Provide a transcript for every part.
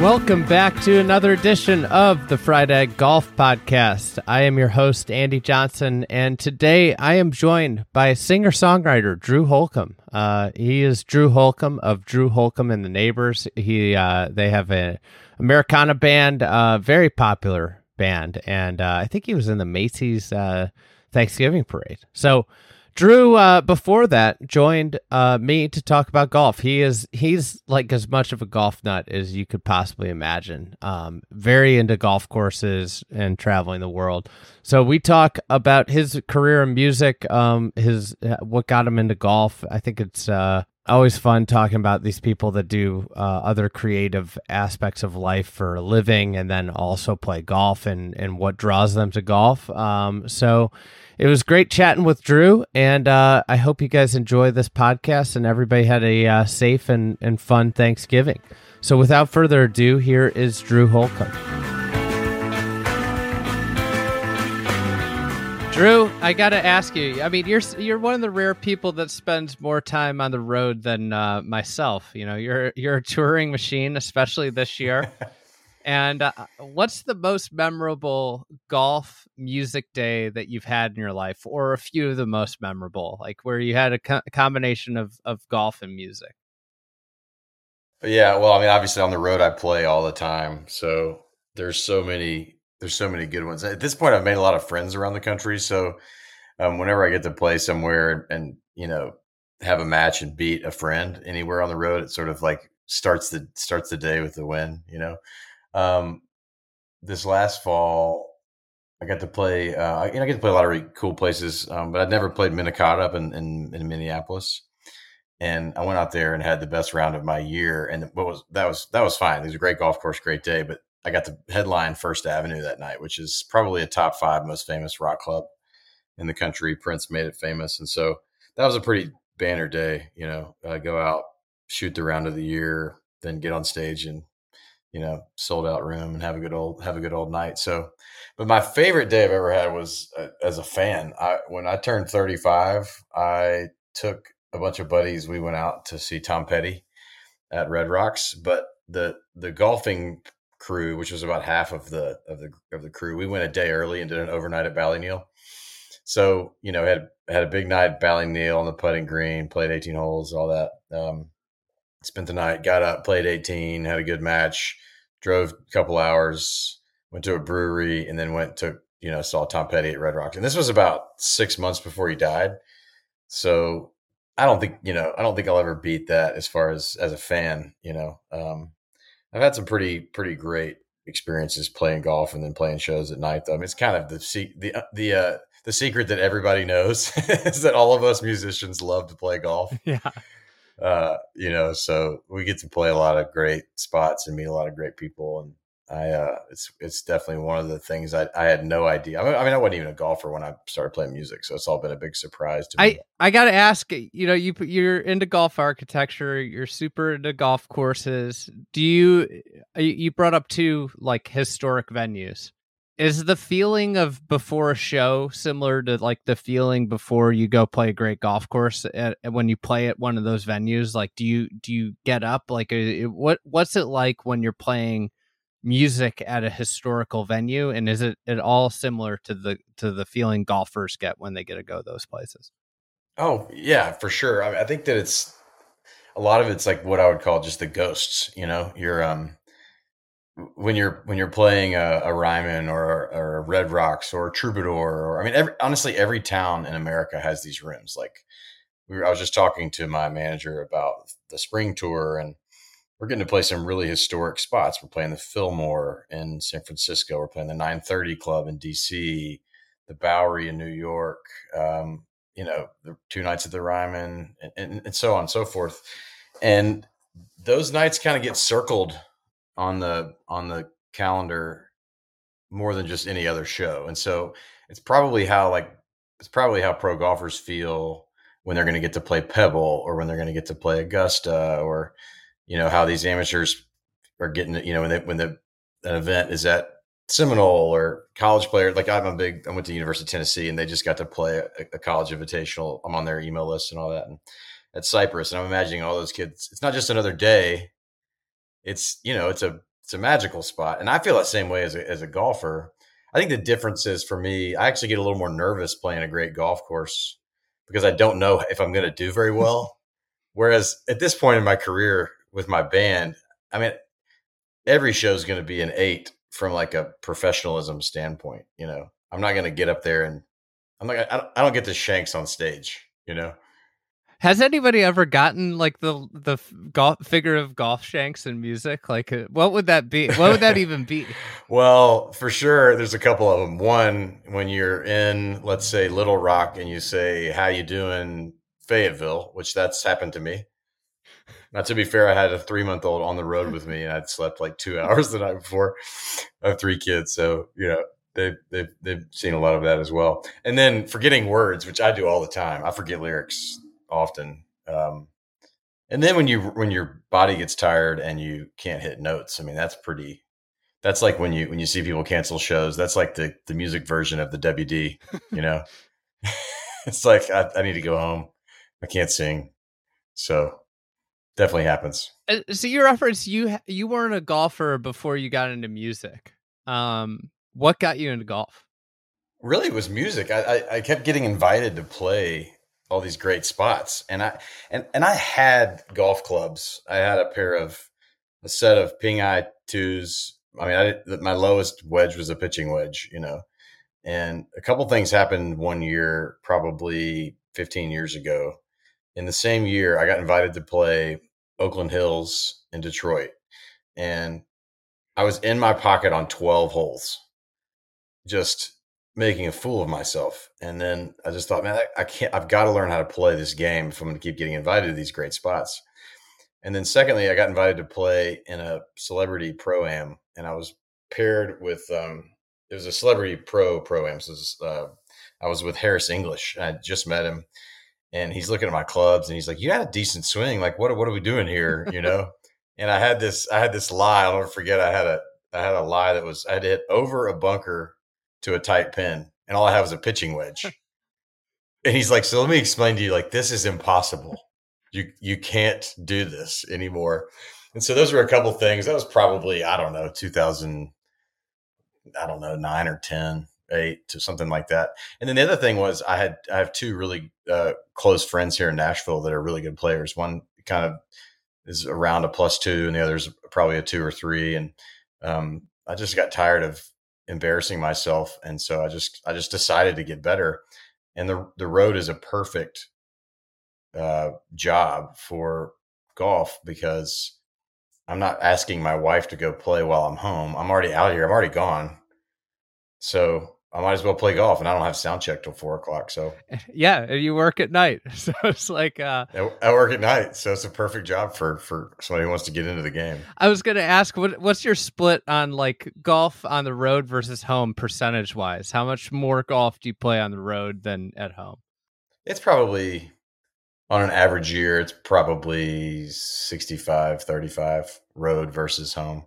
Welcome back to another edition of the Fried Egg Golf Podcast. I am your host, Andy Johnson, and today I am joined by singer songwriter Drew Holcomb. Uh, he is Drew Holcomb of Drew Holcomb and the Neighbors. He uh, they have an Americana band, uh, very popular band, and uh, I think he was in the Macy's uh, Thanksgiving parade. So Drew, uh, before that, joined uh, me to talk about golf. He is he's like as much of a golf nut as you could possibly imagine. Um, very into golf courses and traveling the world. So we talk about his career in music, um, his uh, what got him into golf. I think it's uh, always fun talking about these people that do uh, other creative aspects of life for a living, and then also play golf and and what draws them to golf. Um, so it was great chatting with Drew, and uh, I hope you guys enjoy this podcast and everybody had a uh, safe and, and fun Thanksgiving. So, without further ado, here is Drew Holcomb. Drew, I got to ask you. I mean, you're you're one of the rare people that spends more time on the road than uh, myself. You know, you're you're a touring machine, especially this year. And uh, what's the most memorable golf music day that you've had in your life, or a few of the most memorable, like where you had a, co- combination of, of golf and music? Yeah, well, I mean, obviously on the road I play all the time, so there's so many there's so many good ones. At this point, I've made a lot of friends around the country, so um, whenever I get to play somewhere and you know have a match and beat a friend anywhere on the road, it sort of like starts the starts the day with the win, you know. Um, this last fall, I got to play. Uh, you know, I get to play a lot of really cool places, um, but I'd never played Minikahda up in, in, in Minneapolis, and I went out there and had the best round of my year. And what was that was that was fine. It was a great golf course, great day. But I got to headline First Avenue that night, which is probably a top five most famous rock club in the country. Prince made it famous, and so that was a pretty banner day. You know, uh, go out, shoot the round of the year, then get on stage and you know, sold out room and have a good old have a good old night. So, but my favorite day I've ever had was uh, as a fan. I when I turned 35, I took a bunch of buddies. We went out to see Tom Petty at Red Rocks, but the the golfing crew, which was about half of the of the of the crew, we went a day early and did an overnight at Ballyneal. So you know had had a big night at Ballyneal on the putting green, played 18 holes, all that. Um, spent the night, got up, played 18, had a good match, drove a couple hours, went to a brewery, and then went to, you know, saw Tom Petty at Red Rocks. And this was about six months before he died. So I don't think, you know, I don't think I'll ever beat that as far as as a fan, you know. Um, I've had some pretty, pretty great experiences playing golf and then playing shows at night though. I mean, it's kind of the the uh, the uh the secret that everybody knows is that all of us musicians love to play golf. Yeah uh, you know, so we get to play a lot of great spots and meet a lot of great people. And I, uh, it's, it's definitely one of the things I, I had no idea. I mean, I mean, I wasn't even a golfer when I started playing music. So it's all been a big surprise to I, me. I got to ask, you know, you, you're into golf architecture, you're super into golf courses. Do you, you brought up two like historic venues is the feeling of before a show similar to like the feeling before you go play a great golf course at, when you play at one of those venues? Like do you do you get up? Like uh, what what's it like when you're playing music at a historical venue? And is it at all similar to the to the feeling golfers get when they get to go those places? Oh yeah for sure. I, I think that it's a lot of it's like what i would call just the ghosts you know? You're um when you're when you're playing a, a Ryman or, or a Red Rocks or Troubadour or I mean every, honestly every town in America has these rooms like we were, I was just talking to my manager about the spring tour and we're getting to play some really historic spots. We're playing the Fillmore in San Francisco. We're playing the 930 club in DC the Bowery in New York um, you know, the two nights at the Ryman and, and, and so on and so forth. And those nights kind of get circled on the on the calendar more than just any other show. And so it's probably how like it's probably how pro golfers feel when they're going to get to play Pebble or when they're going to get to play Augusta or you know how these amateurs are getting you know when they when the an event is at Seminole or college player. Like I'm a big, I went to University of Tennessee and they just got to play a, a, college invitational. I'm on their email list and all that. And at Cypress, and I'm imagining all those kids. It's not just another day. It's you know, it's a it's a magical spot, and I feel that same way as a, as a golfer. I think the difference is for me, I actually get a little more nervous playing a great golf course because I don't know if I'm going to do very well. Whereas at this point in my career with my band, I mean, every show is going to be an eight from like a professionalism standpoint. You know, I'm not going to get up there and I'm like, I don't, I don't get the shanks on stage. You know. Has anybody ever gotten like the the golf figure of golf shanks in music? Like, uh, what would that be? What would that even be? well, for sure, there's a couple of them. One, when you're in, let's say, Little Rock, and you say, "How you doing, Fayetteville?" Which that's happened to me. Now, to be fair, I had a three month old on the road with me, and I'd slept like two hours the night before. I have three kids, so you know they've they've they've seen a lot of that as well. And then forgetting words, which I do all the time. I forget lyrics often. Um, and then when you when your body gets tired and you can't hit notes, I mean that's pretty. That's like when you when you see people cancel shows. That's like the the music version of the WD. You know, it's like I, I need to go home. I can't sing, so definitely happens. Uh, so your reference you you weren't a golfer before you got into music. Um, what got you into golf? Really, it was music. I, I, I kept getting invited to play all these great spots, and I and and I had golf clubs. I had a pair of a set of Ping Eye twos. I mean, I, my lowest wedge was a pitching wedge, you know. And a couple things happened one year, probably 15 years ago. In the same year, I got invited to play Oakland Hills in Detroit. And I was in my pocket on 12 holes, just making a fool of myself. And then I just thought, man, I, I can't, I've got to learn how to play this game if I'm going to keep getting invited to these great spots. And then secondly, I got invited to play in a celebrity pro am and I was paired with, um, it was a celebrity pro pro am. So was, uh, I was with Harris English. I just met him and he's looking at my clubs and he's like, "You had a decent swing. Like, what what are we doing here?" You know. and I had this I had this lie. I'll never forget. I had a I had a lie that was I had hit over a bunker to a tight pin, and all I have is a pitching wedge. and he's like, "So let me explain to you. Like, this is impossible. You you can't do this anymore." And so those were a couple things. That was probably I don't know 2000. I don't know nine or ten eight to something like that. And then the other thing was I had I have two really uh, close friends here in Nashville that are really good players. One kind of is around a plus two, and the other's probably a two or three. And um, I just got tired of embarrassing myself, and so I just I just decided to get better. And the the road is a perfect uh, job for golf because I'm not asking my wife to go play while I'm home. I'm already out here. I'm already gone. So I might as well play golf, and I don't have sound check till four o'clock. So yeah, you work at night, so it's like uh, I work at night, so it's a perfect job for for somebody who wants to get into the game. I was going to ask, what what's your split on like golf on the road versus home percentage wise? How much more golf do you play on the road than at home? It's probably on an average year, it's probably 65, 35 road versus home.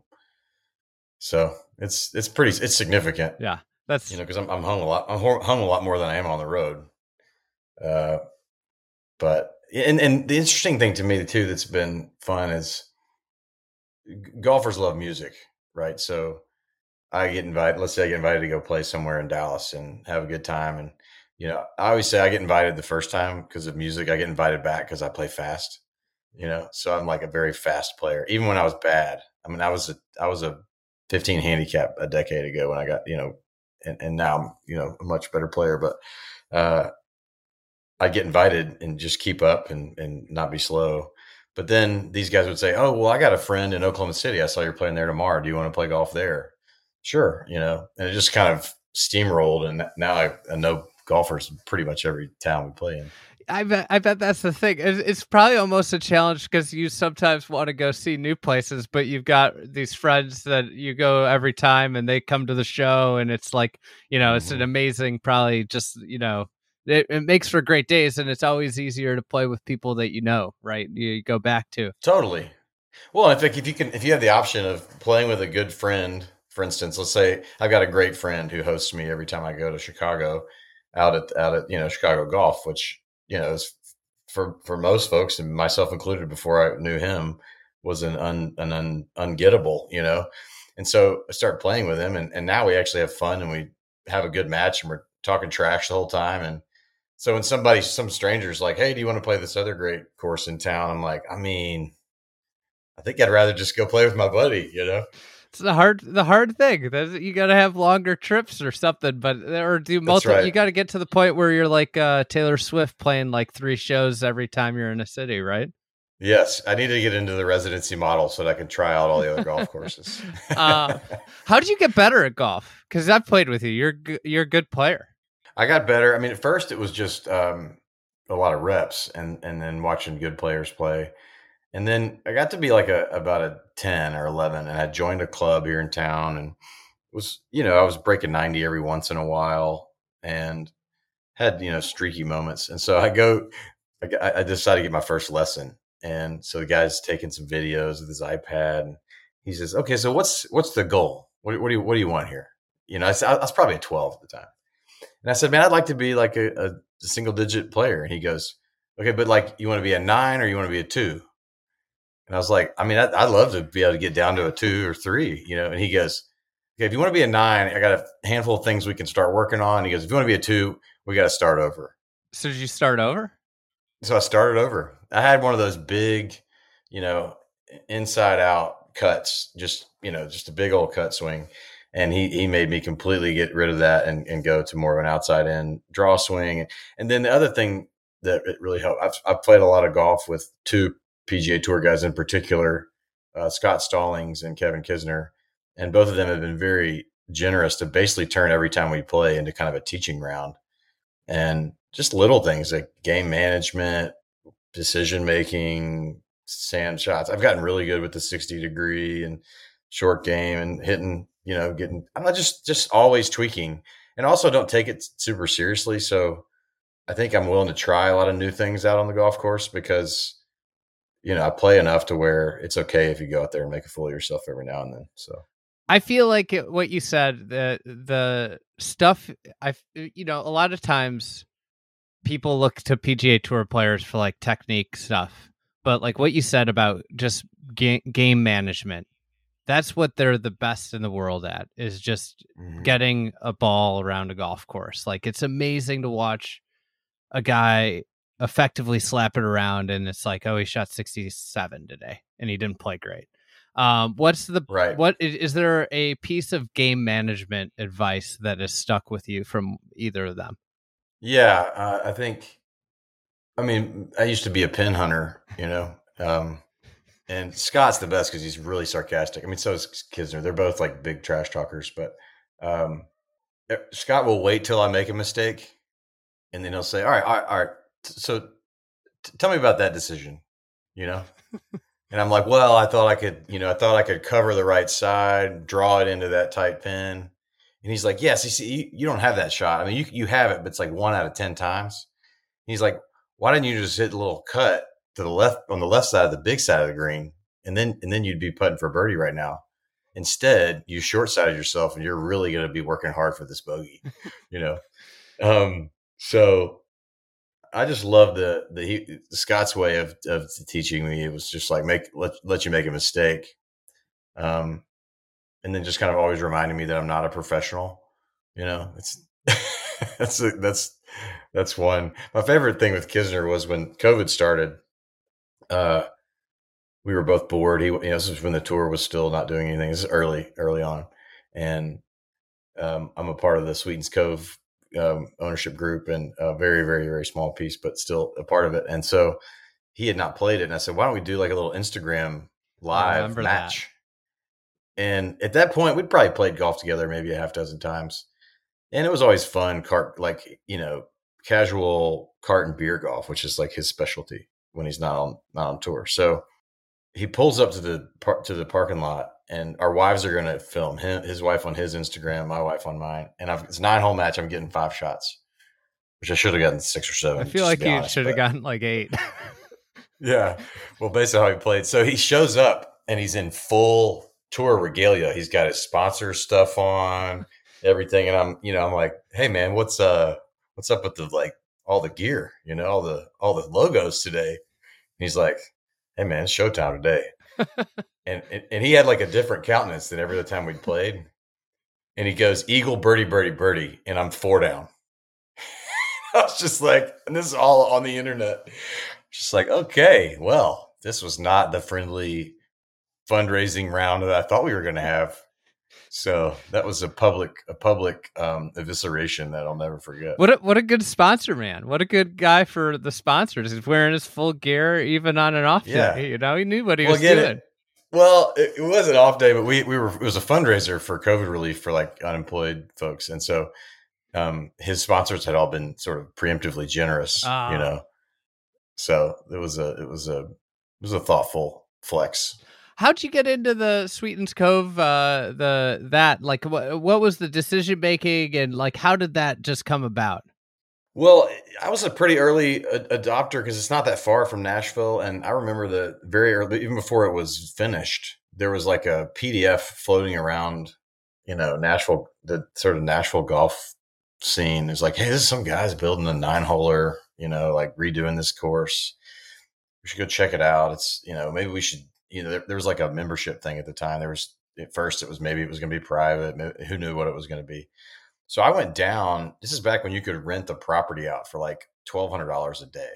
So it's it's pretty it's significant. Yeah. That's you know because I'm, I'm hung a lot. I'm hung a lot more than I am on the road. Uh, but and and the interesting thing to me too that's been fun is golfers love music, right? So I get invited. Let's say I get invited to go play somewhere in Dallas and have a good time. And you know, I always say I get invited the first time because of music. I get invited back because I play fast. You know, so I'm like a very fast player. Even when I was bad, I mean, I was a I was a 15 handicap a decade ago when I got you know and, and now I'm, you know, a much better player, but, uh, I get invited and just keep up and, and not be slow. But then these guys would say, Oh, well, I got a friend in Oklahoma City. I saw you're playing there tomorrow. Do you want to play golf there? Sure. You know, and it just kind of steamrolled. And now I, I know golfers pretty much every town we play in. I bet I bet that's the thing. It's, it's probably almost a challenge because you sometimes want to go see new places, but you've got these friends that you go every time, and they come to the show, and it's like you know, it's an Mhm. amazing, probably just you know, it, it makes for great days, and it's always easier to play with people that you know, right? You go back to. Totally. Well, fact, if you can, if you have the option of playing with a good friend, for instance, let's say I've got a great friend who hosts me every time I go to Chicago, out at out at you know Chicago Golf, which you know for for most folks and myself included before I knew him was an un an un, ungettable, you know. And so I started playing with him, and and now we actually have fun and we have a good match, and we're talking trash the whole time, and so when somebody, some strangers, like, "Hey, do you want to play this other great course in town?" I'm like, I mean, I think I'd rather just go play with my buddy, you know? It's the hard, the hard thing. You got to have longer trips or something, but or do multi. right. You got to get to the point where you're like uh, Taylor Swift playing like three shows every time you're in a city, right? Yes, I need to get into the residency model so that I can try out all the other golf courses. Uh, How did you get better at golf? Because I've played with you. You're you're a good player. I got better. I mean, at first it was just um, a lot of reps and and then watching good players play. And then I got to be like a about a 10 or 11 and I joined a club here in town and was, you know, I was breaking 90 every once in a while and had, you know, streaky moments. And so I go I decided to get my first lesson. And so the guy's taking some videos with his iPad and he says, "Okay, so what's what's the goal? What, what do you what do you want here?" You know, I, I was probably a 12 at the time. And I said, man, I'd like to be like a, a single digit player. And he goes, okay, but like you want to be a nine or you want to be a two? And I was like, I mean, I, I'd love to be able to get down to a two or three, you know? And he goes, okay, if you want to be a nine, I got a handful of things we can start working on. He goes, if you want to be a two, we got to start over. So did you start over? So I started over. I had one of those big, you know, inside out cuts, just, you know, just a big old cut swing. And he, he made me completely get rid of that and, and go to more of an outside in draw swing. And then the other thing that it really helped, I've, I've played a lot of golf with two PGA Tour guys in particular, uh, Scott Stallings and Kevin Kisner. And both of them have been very generous to basically turn every time we play into kind of a teaching round. And just little things like game management, decision making, sand shots. I've gotten really good with the 60 degree and short game and hitting, you know, getting I'm not just just always tweaking. And also don't take it super seriously. So I think I'm willing to try a lot of new things out on the golf course because you know, I play enough to where it's okay if you go out there and make a fool of yourself every now and then. So I feel like it, what you said, the the stuff I, you know, a lot of times people look to PGA Tour players for like technique stuff, but like what you said about just ga- game management, that's what they're the best in the world at is just Mhm. getting a ball around a golf course. Like it's amazing to watch a guy effectively slap it around and it's like, oh, he shot 67 today and he didn't play great. Um, what's the Right. what is, is there a piece of game management advice that has stuck with you from either of them? Yeah, uh, I think. I mean, I used to be a pin hunter, you know, um, and Scott's the best because he's really sarcastic. I mean, so is Kisner. They're both like big trash talkers, but um, eh, Scott will wait till I make a mistake, and then he'll say, "All right, all right, all right. So, t- tell me about that decision," you know. and I'm like, "Well, I thought I could, you know, I thought I could cover the right side, draw it into that tight pin." And he's like, "Yes, you see, you, you don't have that shot. I mean, you you have it, but it's like one out of ten times." He's like, "Why didn't you just hit a little cut to the left on the left side of the big side of the green, and then and then you'd be putting for birdie right now? Instead, you short sided yourself, and you're really going to be working hard for this bogey, you know." Um, so I just love the the, he, Scott's way of of teaching me. It was just like make let let you make a mistake, um, and then just kind of always reminding me that I'm not a professional. You know, it's that's that's that's one. My favorite thing with Kisner was when COVID started. Uh, we were both bored. He, you know, this was when the tour was still not doing anything. This is early, early on, and um, I'm a part of the Sweetens Cove um, ownership group and a very, very, very small piece, but still a part of it. And so he had not played it, and I said, "Why don't we do like a little Instagram live match?" And at that point, we'd probably played golf together maybe a half dozen times. and it was always fun. Cart like you know casual cart and beer golf, which is like his specialty when he's not on not on tour. So he pulls up to the par- to the parking lot, and our wives are going to film him, his wife on his Instagram, my wife on mine, and I've, it's a nine hole match. I'm getting five shots, which I should have gotten six or seven. I feel like you should have gotten like eight. yeah, well, based on how he played, so he shows up and he's in full tour regalia. He's got his sponsor stuff on, everything, and I'm you know I'm like, hey man, what's uh what's up with the like all the gear, you know, all the all the logos today? And he's like, hey man, it's showtime today. And, and and he had like a different countenance than every other time we played. And he goes, Eagle, birdie, birdie, birdie, and I'm four down. I was just like, and this is all on the internet. Just like, okay, well, this was not the friendly fundraising round that I thought we were going to have. So that was a public a public um, evisceration that I'll never forget. What a, what a good sponsor, man! What a good guy for the sponsors. He's wearing his full gear even on an off yeah. day. You know, he knew what he well, was doing. It, well, it, it, was an off day, but we we were it was a fundraiser for COVID relief for like unemployed folks, and so um, his sponsors had all been sort of preemptively generous, uh, you ah. know. So it was a it was a it was a thoughtful flex how'd you get into the Sweetens Cove? Uh, the that like what what was the decision making and like how did that just come about? Well, I was a pretty early adopter because it's not that far from Nashville, and I remember the very early, even before it was finished, there was like a PDF floating around, you know, Nashville, the sort of Nashville golf scene. It's like, hey, this is some guys building a nine holer, you know, like redoing this course. We should go check it out. It's you know maybe we should you know, there, there, was like a membership thing at the time. There was at first it was maybe it was going to be private. Who knew what it was going to be? So I went down. This is back when you could rent the property out for like twelve hundred dollars a day,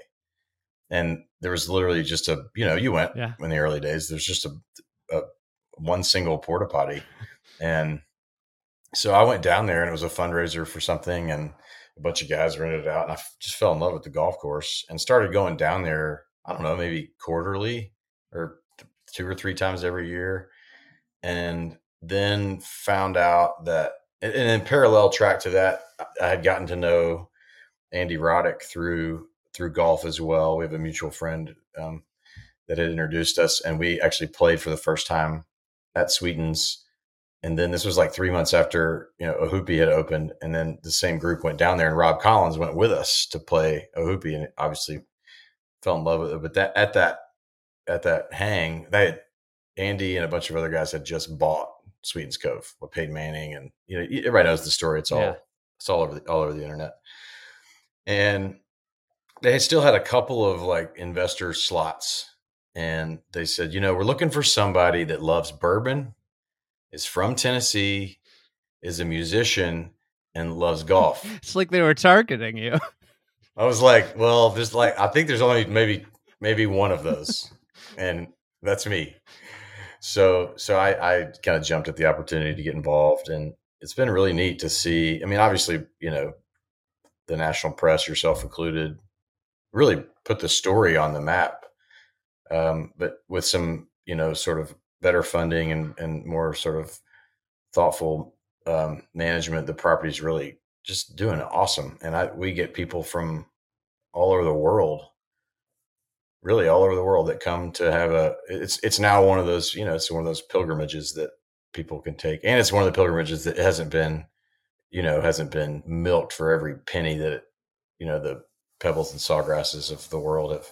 and there was literally just a you know you went yeah. in the early days. There's just a, a one single porta potty, and so I went down there and it was a fundraiser for something, and a bunch of guys rented it out, and I just fell in love with the golf course and started going down there. I don't know, maybe quarterly or two or three times every year, and then found out that, and in parallel track to that, I had gotten to know Andy Roddick through through golf as well. We have a mutual friend um, that had introduced us, and we actually played for the first time at Sweetens. And then this was like three months after you know Ohoopee had opened, and then the same group went down there, and Rob Collins went with us to play Ohoopee, and obviously fell in love with it. But that at that at that hang, they had, Andy and a bunch of other guys had just bought Sweetens Cove with Peyton Manning, and you know everybody knows the story. It's all yeah. it's all over the, all over the internet, and they still had a couple of like investor slots, and they said, you know, we're looking for somebody that loves bourbon, is from Tennessee, is a musician, and loves golf. it's like they were targeting you. I was like, well, there's like I think there's only maybe maybe one of those and that's me. So so I, I kind of jumped at the opportunity to get involved, and it's been really neat to see. I mean, obviously, you know, the national press, yourself included, really put the story on the map. Um, but with some, you know, sort of better funding and and more sort of thoughtful um, management, the property's really just doing awesome. And I we get people from all over the world really all over the world that come to have a it's it's now one of those you know it's one of those pilgrimages that people can take. And it's one of the pilgrimages that hasn't been you know hasn't been milked for every penny that you know the pebbles and sawgrasses of the world have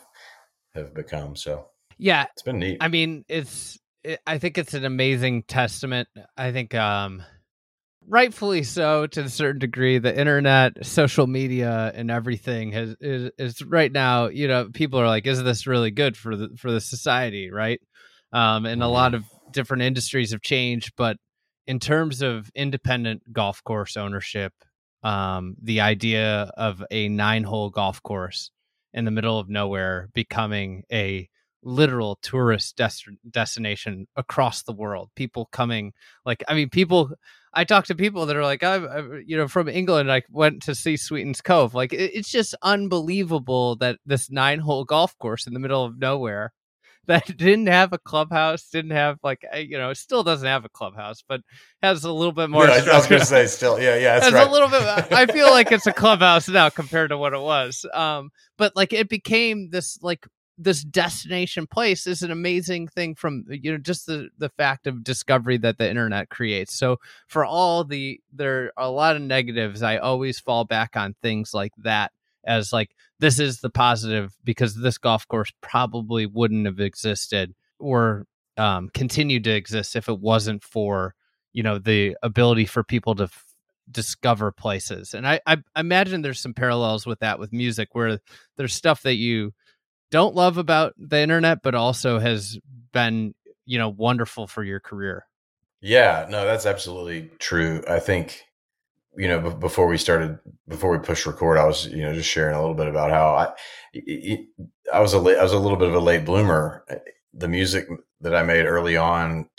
have become. So yeah. it's been neat. I mean it's it, i think it's an amazing testament. I think um rightfully so to a certain degree. The internet social media and everything has is, is right now you know people are like is this really good for the for the society? Right? Um and a lot of different industries have changed but in terms of independent golf course ownership um the idea of a nine hole golf course in the middle of nowhere becoming a literal tourist des- destination across the world people coming like i mean people I talk to people that are like, I'm, you know, from England. I went to see Sweetens Cove. Like, it, it's just unbelievable that this nine hole golf course in the middle of nowhere that didn't have a clubhouse, didn't have like you know, still doesn't have a clubhouse, but has a little bit more. Yeah, I was going to say still, yeah, yeah, that's right. a little bit. I feel like it's a clubhouse now compared to what it was. Um, but like it became this like this destination place is an amazing thing from you know just the the fact of discovery that the internet creates. So for all the there are a lot of negatives i always fall back on things like that as like this is the positive because this golf course probably wouldn't have existed or um, continued to exist if it wasn't for you know the ability for people to f- discover places. And I, I imagine there's some parallels with that with music where there's stuff that you don't love about the internet, but also has been, you know, wonderful for your career. Yeah, no, that's absolutely true. I think, you know, b- before we started, before we pushed record, I was, you know, just sharing a little bit about how I, I was a, I was a little bit of a late bloomer. The music that I made early on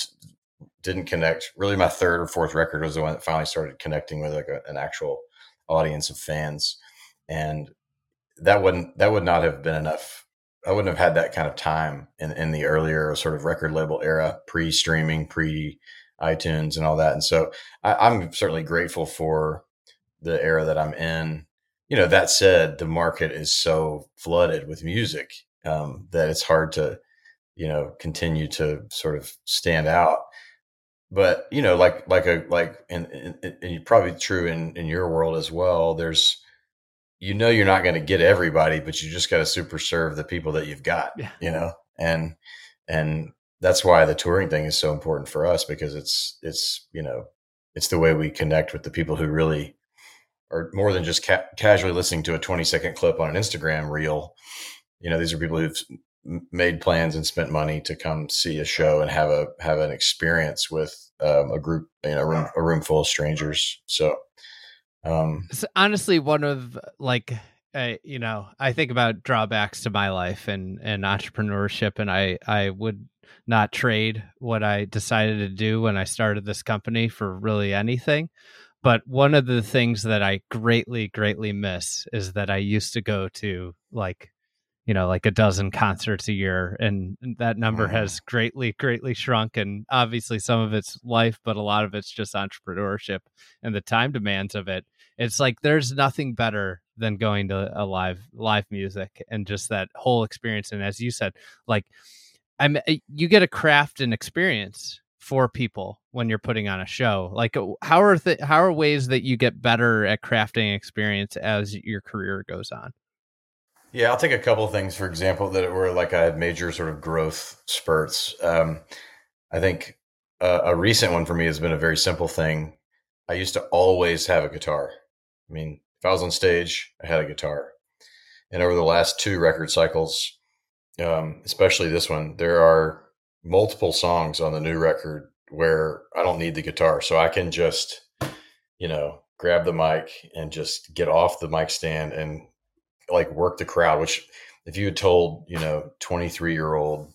didn't connect. Really, my third or fourth record was the one that finally started connecting with like a, an actual audience of fans, and that wouldn't that would not have been enough I wouldn't have had that kind of time in, in the earlier sort of record label era, pre streaming, pre iTunes and all that. And so I, am certainly grateful for the era that I'm in. You know, that said, the market is so flooded with music um, that it's hard to, you know, continue to sort of stand out. But you know, like like a like, and, and, and probably true in in your world as well. There's you know you're not going to get everybody, but you just got to super serve the people that you've got, yeah. you know, and and that's why the touring thing is so important for us because it's it's you know it's the way we connect with the people who really are more than just ca- casually listening to a 20 second clip on an Instagram reel. You know, these are people who've made plans and spent money to come see a show and have a have an experience with um, a group, you know, a room, a room full of strangers. So um, it's honestly one of like uh, you know I think about drawbacks to my life and and entrepreneurship, and I I would not trade what I decided to do when I started this company for really anything. But one of the things that I greatly, greatly miss is that I used to go to like you know like a dozen concerts a year and that number mm-hmm. has greatly greatly shrunk and obviously some of it's life but a lot of it's just entrepreneurship and the time demands of it it's like there's nothing better than going to a live live music and just that whole experience and as you said like i'm eh, you get a craft and experience for people when you're putting on a show like how are th- how are ways that you get better at crafting experience as your career goes on yeah i'll take a couple of things for example that were like i had major sort of growth spurts um, i think uh, a recent one for me has been a very simple thing i used to always have a guitar I mean, if I was on stage, I had a guitar. And over the last two record cycles, um, especially this one, there are multiple songs on the new record where I don't need the guitar. So I can just, you know, grab the mic and just get off the mic stand and like work the crowd, which if you had told, you know, 23 year old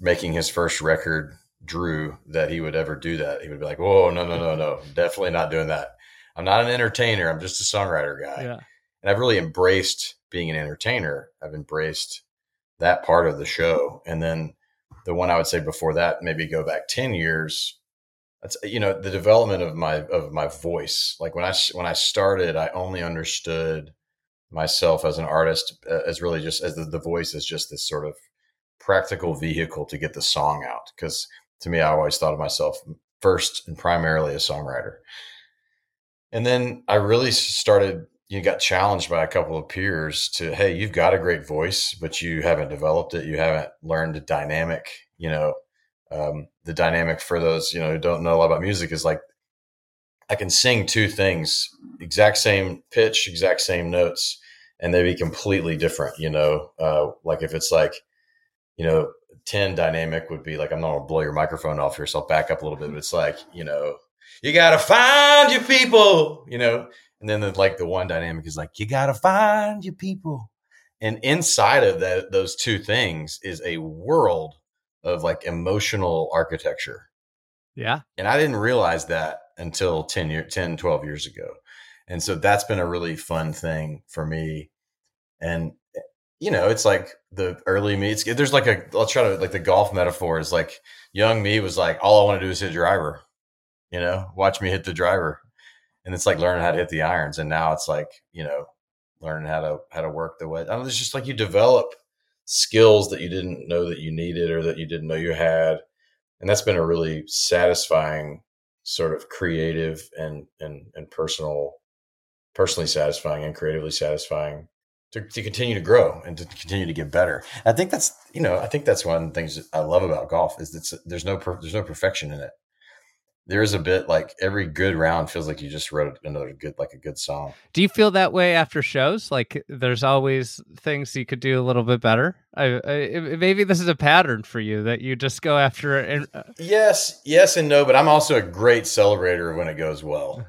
making his first record, Drew, that he would ever do that, he would be like, whoa, no, no, no, no, definitely not doing that. I'm not an entertainer. I'm just a songwriter guy. Yeah. And I've really embraced being an entertainer. I've embraced that part of the show. And then the one I would say before that, maybe go back 10 years. That's, you know, the development of my, of my voice. Like when I, when I started, I only understood myself as an artist uh, as really just as the, the voice is just this sort of practical vehicle to get the song out. Cause to me, I always thought of myself first and primarily a songwriter. And then I really started, you got challenged by a couple of peers to, hey, you've got a great voice, but you haven't developed it. You haven't learned dynamic, you know, um, the dynamic for those, you know, who don't know a lot about music is like, I can sing two things, exact same pitch, exact same notes, and they be completely different, you know, uh, like if it's like, you know, 10 dynamic would be like, I'm not gonna blow your microphone off here. So I'll back up a little bit, but it's like, you know, you gotta find your people, you know. And then the, like the one dynamic is like, you gotta find your people. And inside of that, those two things is a world of like emotional architecture. Yeah. And I didn't realize that until 10 year, 10, 12 years ago. And so that's been a really fun thing for me. And eh, you know, it's like the early me. It's, eh, there's like a let's try to like the golf metaphor is like young me was like all I want to do is hit driver, you know, watch me hit the driver, and it's like learning how to hit the irons. And now it's like you know, learning how to how to work the way. I don't, it's just like you develop skills that you didn't know that you needed or that you didn't know you had, and that's been a really satisfying sort of creative and and and personal personally satisfying and creatively satisfying to, to continue to grow and to continue to get better. I think that's you know I think that's one of the things I love about golf is that there's no per, there's no perfection in it. There is a bit like every good round feels like you just wrote another good like a good song. Do you feel that way after shows? Like there's always things you could do a little bit better. I, I, maybe this is a pattern for you that you just go after it. And, uh... Yes, yes, and no. But I'm also a great celebrator when it goes well.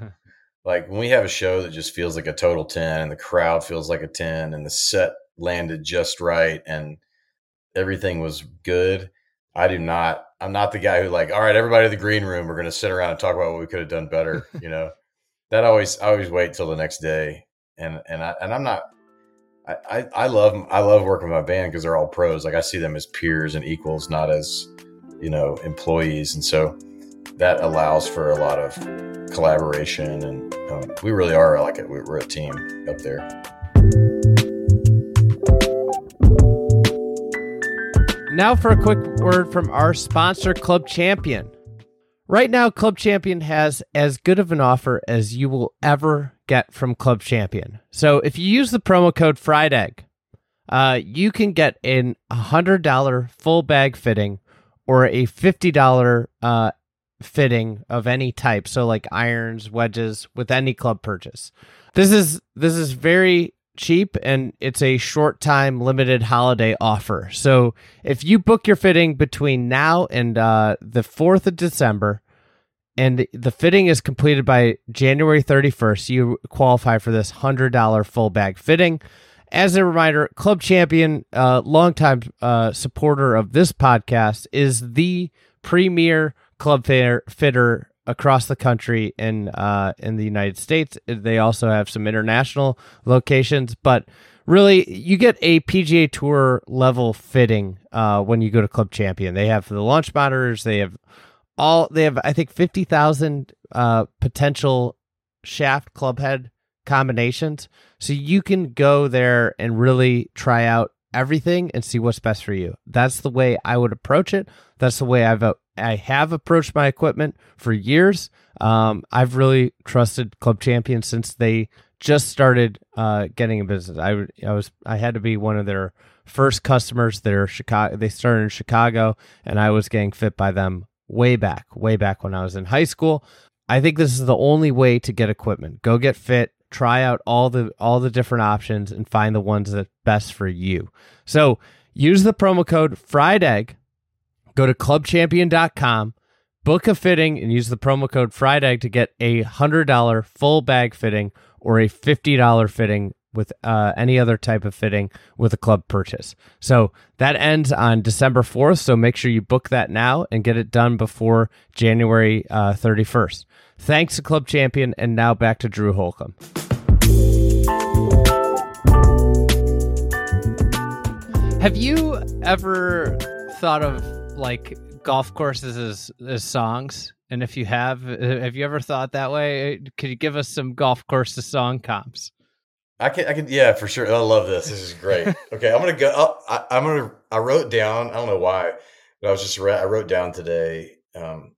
like when we have a show that just feels like a total 10 and the crowd feels like a 10 and the set landed just right and everything was good i do not i'm not the guy who like all right everybody in the green room we're going to sit around and talk about what we could have done better you know that always i always wait till the next day and and i and i'm not I, I, I love I love working with my band because they're all pros. Like I see them as peers and equals, not as you know employees. And so that allows for a lot of collaboration and um, we really are like a, we're a team up there now for a quick word from our sponsor club champion. Right now club champion has as good of an offer as you will ever get from club champion. So if you use the promo code fried egg uh, you can get a $100 full bag fitting or a $50 uh, fitting of any type. So like irons wedges with any club purchase. This is this is very cheap and it's a short time limited holiday offer. So if you book your fitting between now and uh, the 4th of december and the fitting is completed by january 31st you qualify for this $100 full bag fitting. As a reminder club champion uh, longtime uh, supporter of this podcast is the premier club fitter, fitter across the country in uh, in the United States. They also have some international locations, but really you get a PGA Tour level fitting uh, when you go to Club Champion. They have the launch monitors. They have all. They have I think fifty thousand uh, potential shaft club head combinations, so you can go there and really try out everything and see what's best for you. That's the way I would approach it. That's the way I've uh, I have approached my equipment for years. Um, I've really trusted Club Champion since they just started uh, getting a business. I, I was I had to be one of their first customers. They're Chicago. They started in Chicago, and I was getting fit by them way back, way back when I was in high school. I think this is the only way to get equipment. Go get fit, try out all the all the different options, and find the ones that best for you. So use the promo code Fried Egg Go to clubchampion.com, book a fitting, and use the promo code fried egg to get a $100 full bag fitting or a $50 fitting with uh, any other type of fitting with a club purchase. So that ends on December 4th. So make sure you book that now and get it done before January uh, 31st. Thanks to Club Champion. And now back to Drew Holcomb. Have you ever thought of like golf courses as, as songs? And if you have, uh, have you ever thought that way? Could you give us some golf course to song comps? I can, I can, yeah, for sure. I love this. This is great. okay, I'm gonna go. Oh, I, am gonna. I wrote down. I don't know why, but I was just. I wrote down today. Um,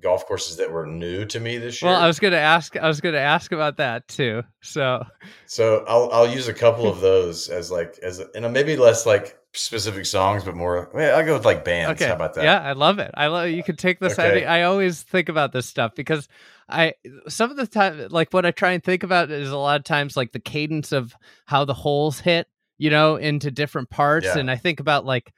golf courses that were new to me this year. Well, I was going to ask. I was going to ask about that too. So, so I'll I'll use a couple of those as like as and maybe less like specific songs, but more. I'll go with like bands. Okay. How about that? Yeah, I love it. I love you can take this. Okay. I, I always think about this stuff because I some of the time like what I try and think about is a lot of times like the cadence of how the holes hit, you know, into different parts, yeah. and I think about like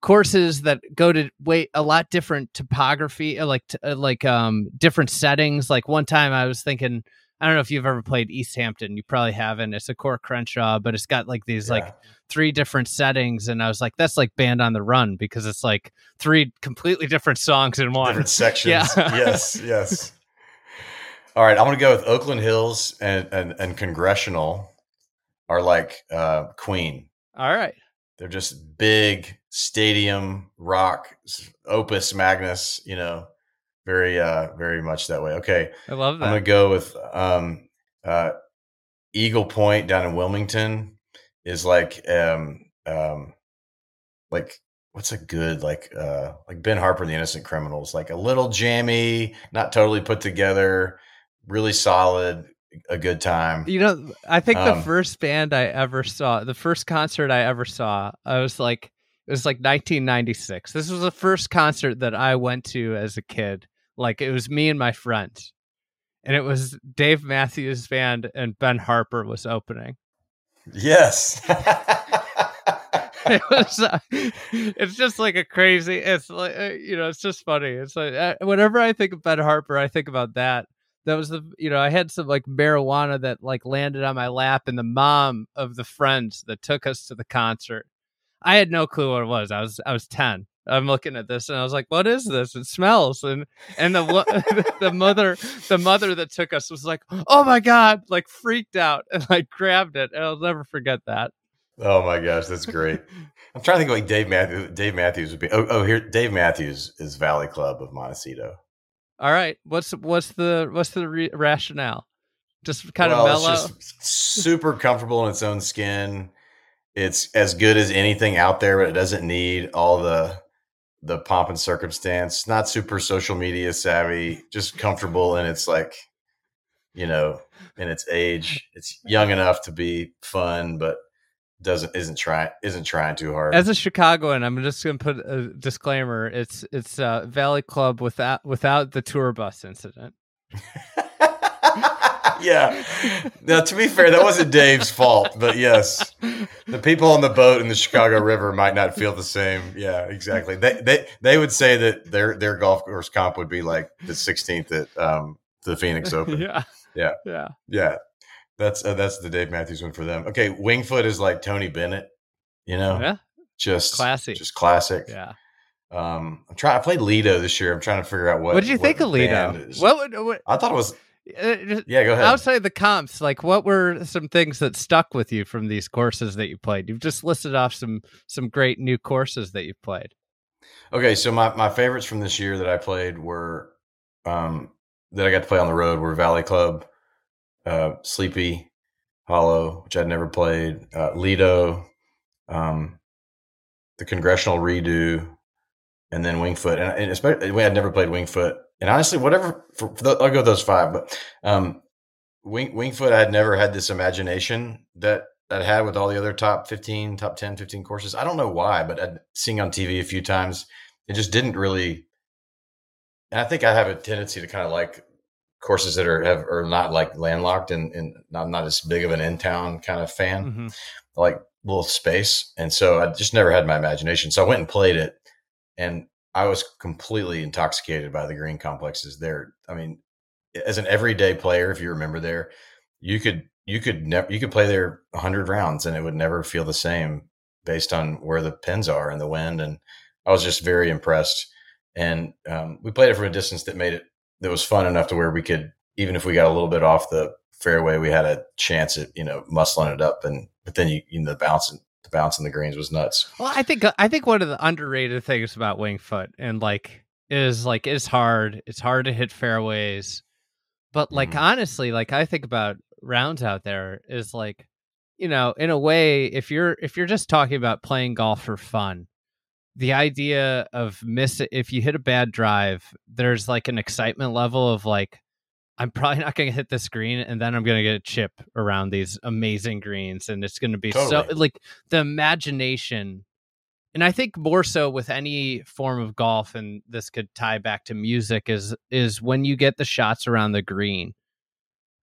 courses that go to wait a lot different topography uh, like uh, like um different settings like one time i was thinking i don't know if you've ever played east hampton you probably haven't it's a Coore Crenshaw but it's got like these yeah. like three different settings and i was like that's like band on the run because it's like three completely different songs in one different sections yeah. yes yes all right i'm gonna go with oakland hills and and, and congressional are like uh queen All right. They're just big stadium rock, opus magnus. You know, very uh very much that way. Okay, I love that. I'm gonna go with um uh Eagle Point down in Wilmington is like um um like what's a good like uh like Ben Harper and the Innocent Criminals, like a little jammy, not totally put together, really solid, a good time. You know, I think the Um, first band I ever saw, the first concert I ever saw, I was like, it was like 1996. This was the first concert that I went to as a kid. Like it was me and my friend. and it was Dave Matthews Band and Ben Harper was opening. Yes. It was, uh, it's just like a crazy. It's like uh, you know, it's just funny. It's like uh, whenever I think of Ben Harper, I think about that. That was the you know I had some like marijuana that like landed on my lap, and the mom of the friends that took us to the concert. I had no clue what it was. I was I was ten. I'm looking at this and I was like, "What is this? It smells." And and the the mother the mother that took us was like, "Oh my god!" Like freaked out and like grabbed it. And I'll never forget that. oh my gosh, that's great. I'm trying to think like Dave Matthews. Dave Matthews would be. Oh, oh, here, Dave Matthews is Valley Club of Montecito. All right, what's what's the what's the re- rationale? Just kind well, of mellow. It's just super comfortable in its own skin. It's as good as anything out there, but it doesn't need all the the pomp and circumstance. Not super social media savvy, just comfortable and it's like, you know, in its age. It's young enough to be fun, but doesn't isn't trying isn't trying too hard. As a Chicagoan, I'm just going to put a disclaimer. It's it's uh, Valley Club without without the tour bus incident. yeah. Now, to be fair, that wasn't Dave's fault, but yes, the people on the boat in the Chicago River might not feel the same. Yeah, exactly. They they they would say that their their golf course comp would be like the 16th at um, the Phoenix Open. yeah, Yeah. yeah. Yeah, that's uh, that's the Dave Matthews one for them. Okay, Winged Foot is like Tony Bennett. You know, Yeah, just Classy. just classic. yeah. Um, I'm trying. I played Lido this year. I'm trying to figure out what. What did you think of Lido? What what, I thought it was. Uh, Yeah, go ahead. outside the comps? Like, what were some things that stuck with you from these courses that you played? You've just listed off some some great new courses that you've played. Okay, so my, my favorites from this year that I played were um, that I got to play on the road were Valley Club, uh, Sleepy Hollow, which I'd never played, uh, Lido, um, the Congressional Redo, and then Winged Foot. And, and especially we had never played Winged Foot. And honestly, whatever for, for the, I'll go with those five. But um, Wing, Winged Foot, I had never had this imagination that that I had with all the other top 15, top 10, 15 courses. I don't know why, but I'd seen on TV a few times. It just didn't really. And I think I have a tendency to kind of like courses that are have are not like landlocked and, and I'm not as big of an in town kind of fan. Mhm. Like little space. And so I just never had my imagination. So I went and played it and I was completely intoxicated by the green complexes there. I mean, as an everyday player, if you remember there, you could you could never you could play there hundred rounds and it would never feel the same based on where the pins are and the wind. And I was just very impressed. And um, we played it from a distance that made it that was fun enough to where we could even if we got a little bit off the fairway, we had a chance at you know muscling it up. And but then you you know the bounce the bounce in the greens was nuts. Well, I think I think one of the underrated things about Winged Foot and like is like it's hard. It's hard to hit fairways, but like Mhm. honestly, like I think about rounds out there is like, you know, in a way, if you're if you're just talking about playing golf for fun, the idea of miss if you hit a bad drive, there's like an excitement level of like. I'm probably not going to hit this green, and then I'm going to get a chip around these amazing greens, and it's going to be so like the imagination and i think more so with any form of golf and this could tie back to music is is when you get the shots around the green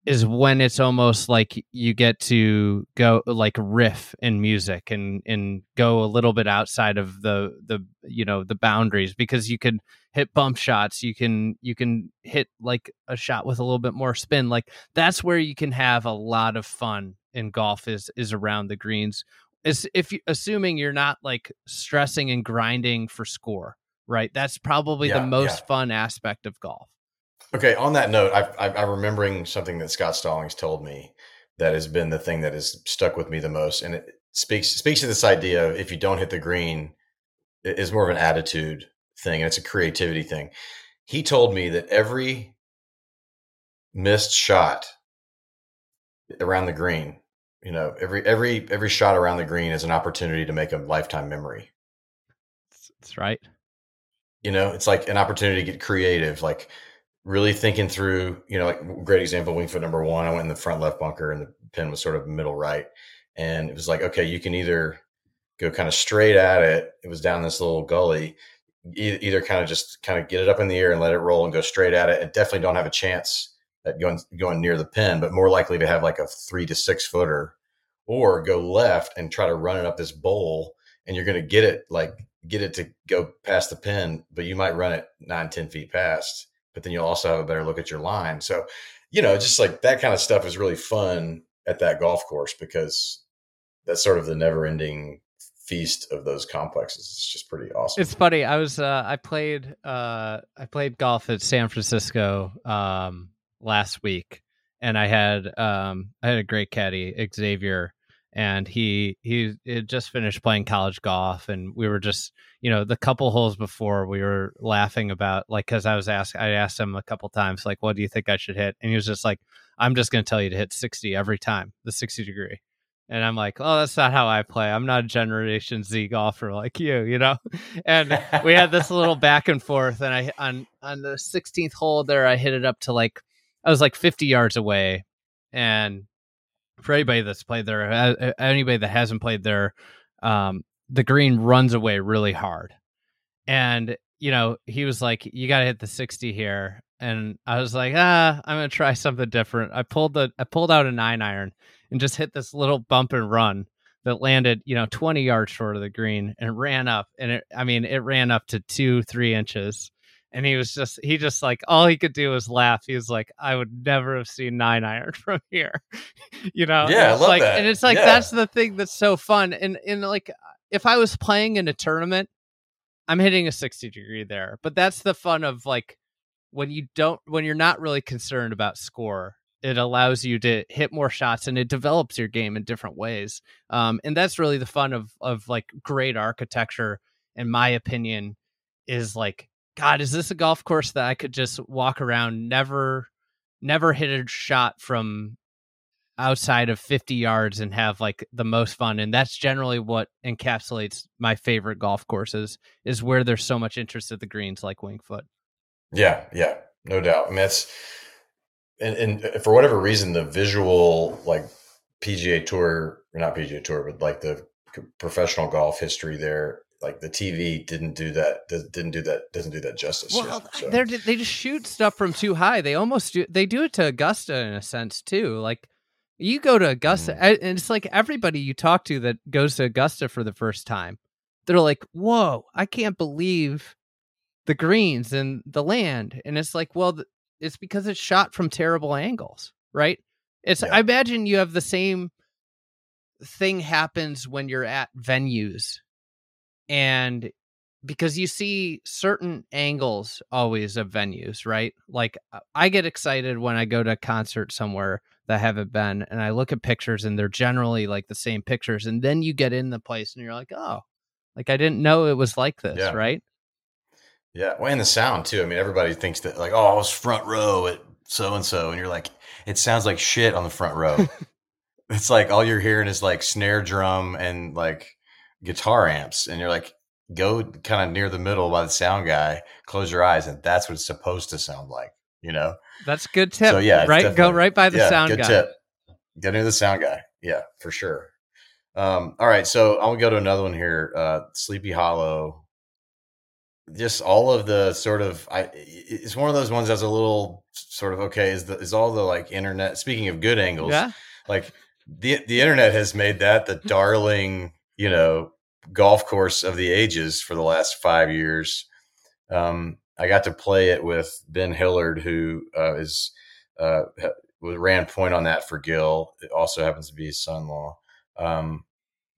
is when it's almost like you get to go like riff in music and and go a little bit outside of the the you know the boundaries because you can hit bump shots you can you can hit like a shot with a little bit more spin like that's where you can have a lot of fun in golf is is around the greens. Is if you assuming you're not like stressing and grinding for score right? That's probably Yeah, the most yeah. fun aspect of golf Okay, on that note, I, I, I'm remembering something that Scott Stallings told me that has been the thing that has stuck with me the most. And it, speaks speaks to this idea of if you don't hit the green, is more of an attitude thing and it's a creativity thing. He told me that every missed shot around the green, you know, every every every shot around the green is an opportunity to make a lifetime memory. That's right. You know, it's like an opportunity to get creative, like really thinking through, you know, like great example, Winged Foot number one. I went in the front left bunker and the pin was sort of middle right. And it was like, okay, you can either go kind of straight at it. It was down this little gully. E- either kind of just kind of get it up in the air and let it roll and go straight at it. And definitely don't have a chance at going going near the pin, but more likely to have like a three to six footer, or go left and try to run it up this bowl, and you're going to get it like get it to go past the pin, but you might run it nine ten feet past. But then you'll also have a better look at your line. So, you know, just like that kind of stuff is really fun at that golf course because that's sort of the never ending feast of those complexes. It's just pretty awesome. It's funny. I was uh, I played uh, I played golf at San Francisco um, last week, and I had um, I had a great caddy Xavier, and he he had just finished playing college golf, and we were just you know the couple holes before we were laughing about like because I was asked I asked him a couple times like what do you think I should hit, and he was just like I'm just going to tell you to hit 60 every time the 60 degree and I'm like, oh, that's not how I play. I'm not a Generation Z golfer like you, you know. And we had this little back and forth, and I on on the 16th hole there, I hit it up to like I was like 50 yards away. And for anybody that's played there, anybody that hasn't played there, um, the green runs away really hard. And you know, he was like, "You got to hit the 60 here," and I was like, "Ah, I'm gonna try something different." I pulled the I pulled out a nine iron and just hit this little bump and run that landed, you know, 20 yards short of the green and ran up. And it, I mean, it ran up to two, three inches. And he was just, he just like, all he could do was laugh. He was like, I would never have seen nine iron from here, you know? Yeah, I love like, that. And it's like, yeah. that's the thing that's so fun. And, and like, if I was playing in a tournament, I'm hitting a 60 degree there. But that's the fun of like, when you don't, when you're not really concerned about score it allows you to hit more shots and it develops your game in different ways. Um, and that's really the fun of of like great architecture, in my opinion, is like, God, is this a golf course that I could just walk around, never, never hit a shot from outside of 50 yards and have like the most fun? And that's generally what encapsulates my favorite golf courses is where there's so much interest at the greens like Winged Foot. Yeah yeah no doubt. I mean, that's and, and uh, for whatever reason, the visual like PGA Tour, or not PGA Tour, but like the professional golf history there, like the TV didn't do that. Didn't do that. Doesn't do that justice. Well, so. they they just shoot stuff from too high. They almost do. They do it to Augusta in a sense too. Like you go to Augusta, mm. and it's like everybody you talk to that goes to Augusta for the first time, they're like, "Whoa, I can't believe." the greens and the land and it's like well it's because it's shot from terrible angles, right? It's yeah. I imagine you have the same thing happens when you're at venues and because you see certain angles always of venues, right? Like uh, I get excited when I go to a concert somewhere that I haven't been and I look at pictures and they're generally like the same pictures and then you get in the place and you're like, "Oh, like I didn't know it was like this," yeah. right? Yeah, well, and the sound too. I mean, everybody thinks that like, oh, I was front row at so and so, and you're like, it sounds like shit on the front row. it's like all you're hearing is like snare drum and like guitar amps, and you're like, go kind of near the middle by the sound guy, close your eyes, and that's what it's supposed to sound like. You know, that's good tip. So yeah, right, go right by the yeah, sound good guy. Tip. Get near the sound guy. Yeah, for sure. Um, all right, so I'll go to another one here. Uh, Sleepy Hollow just all of the sort of I it's one of those ones that's a little sort of okay is the is all the like internet speaking of good angles yeah like the the internet has made that the darling you know golf course of the ages for the last five years. Um I got to play it with Ben Hillard who uh, is uh ran point on that for Gil. It also happens to be his son-in-law. Um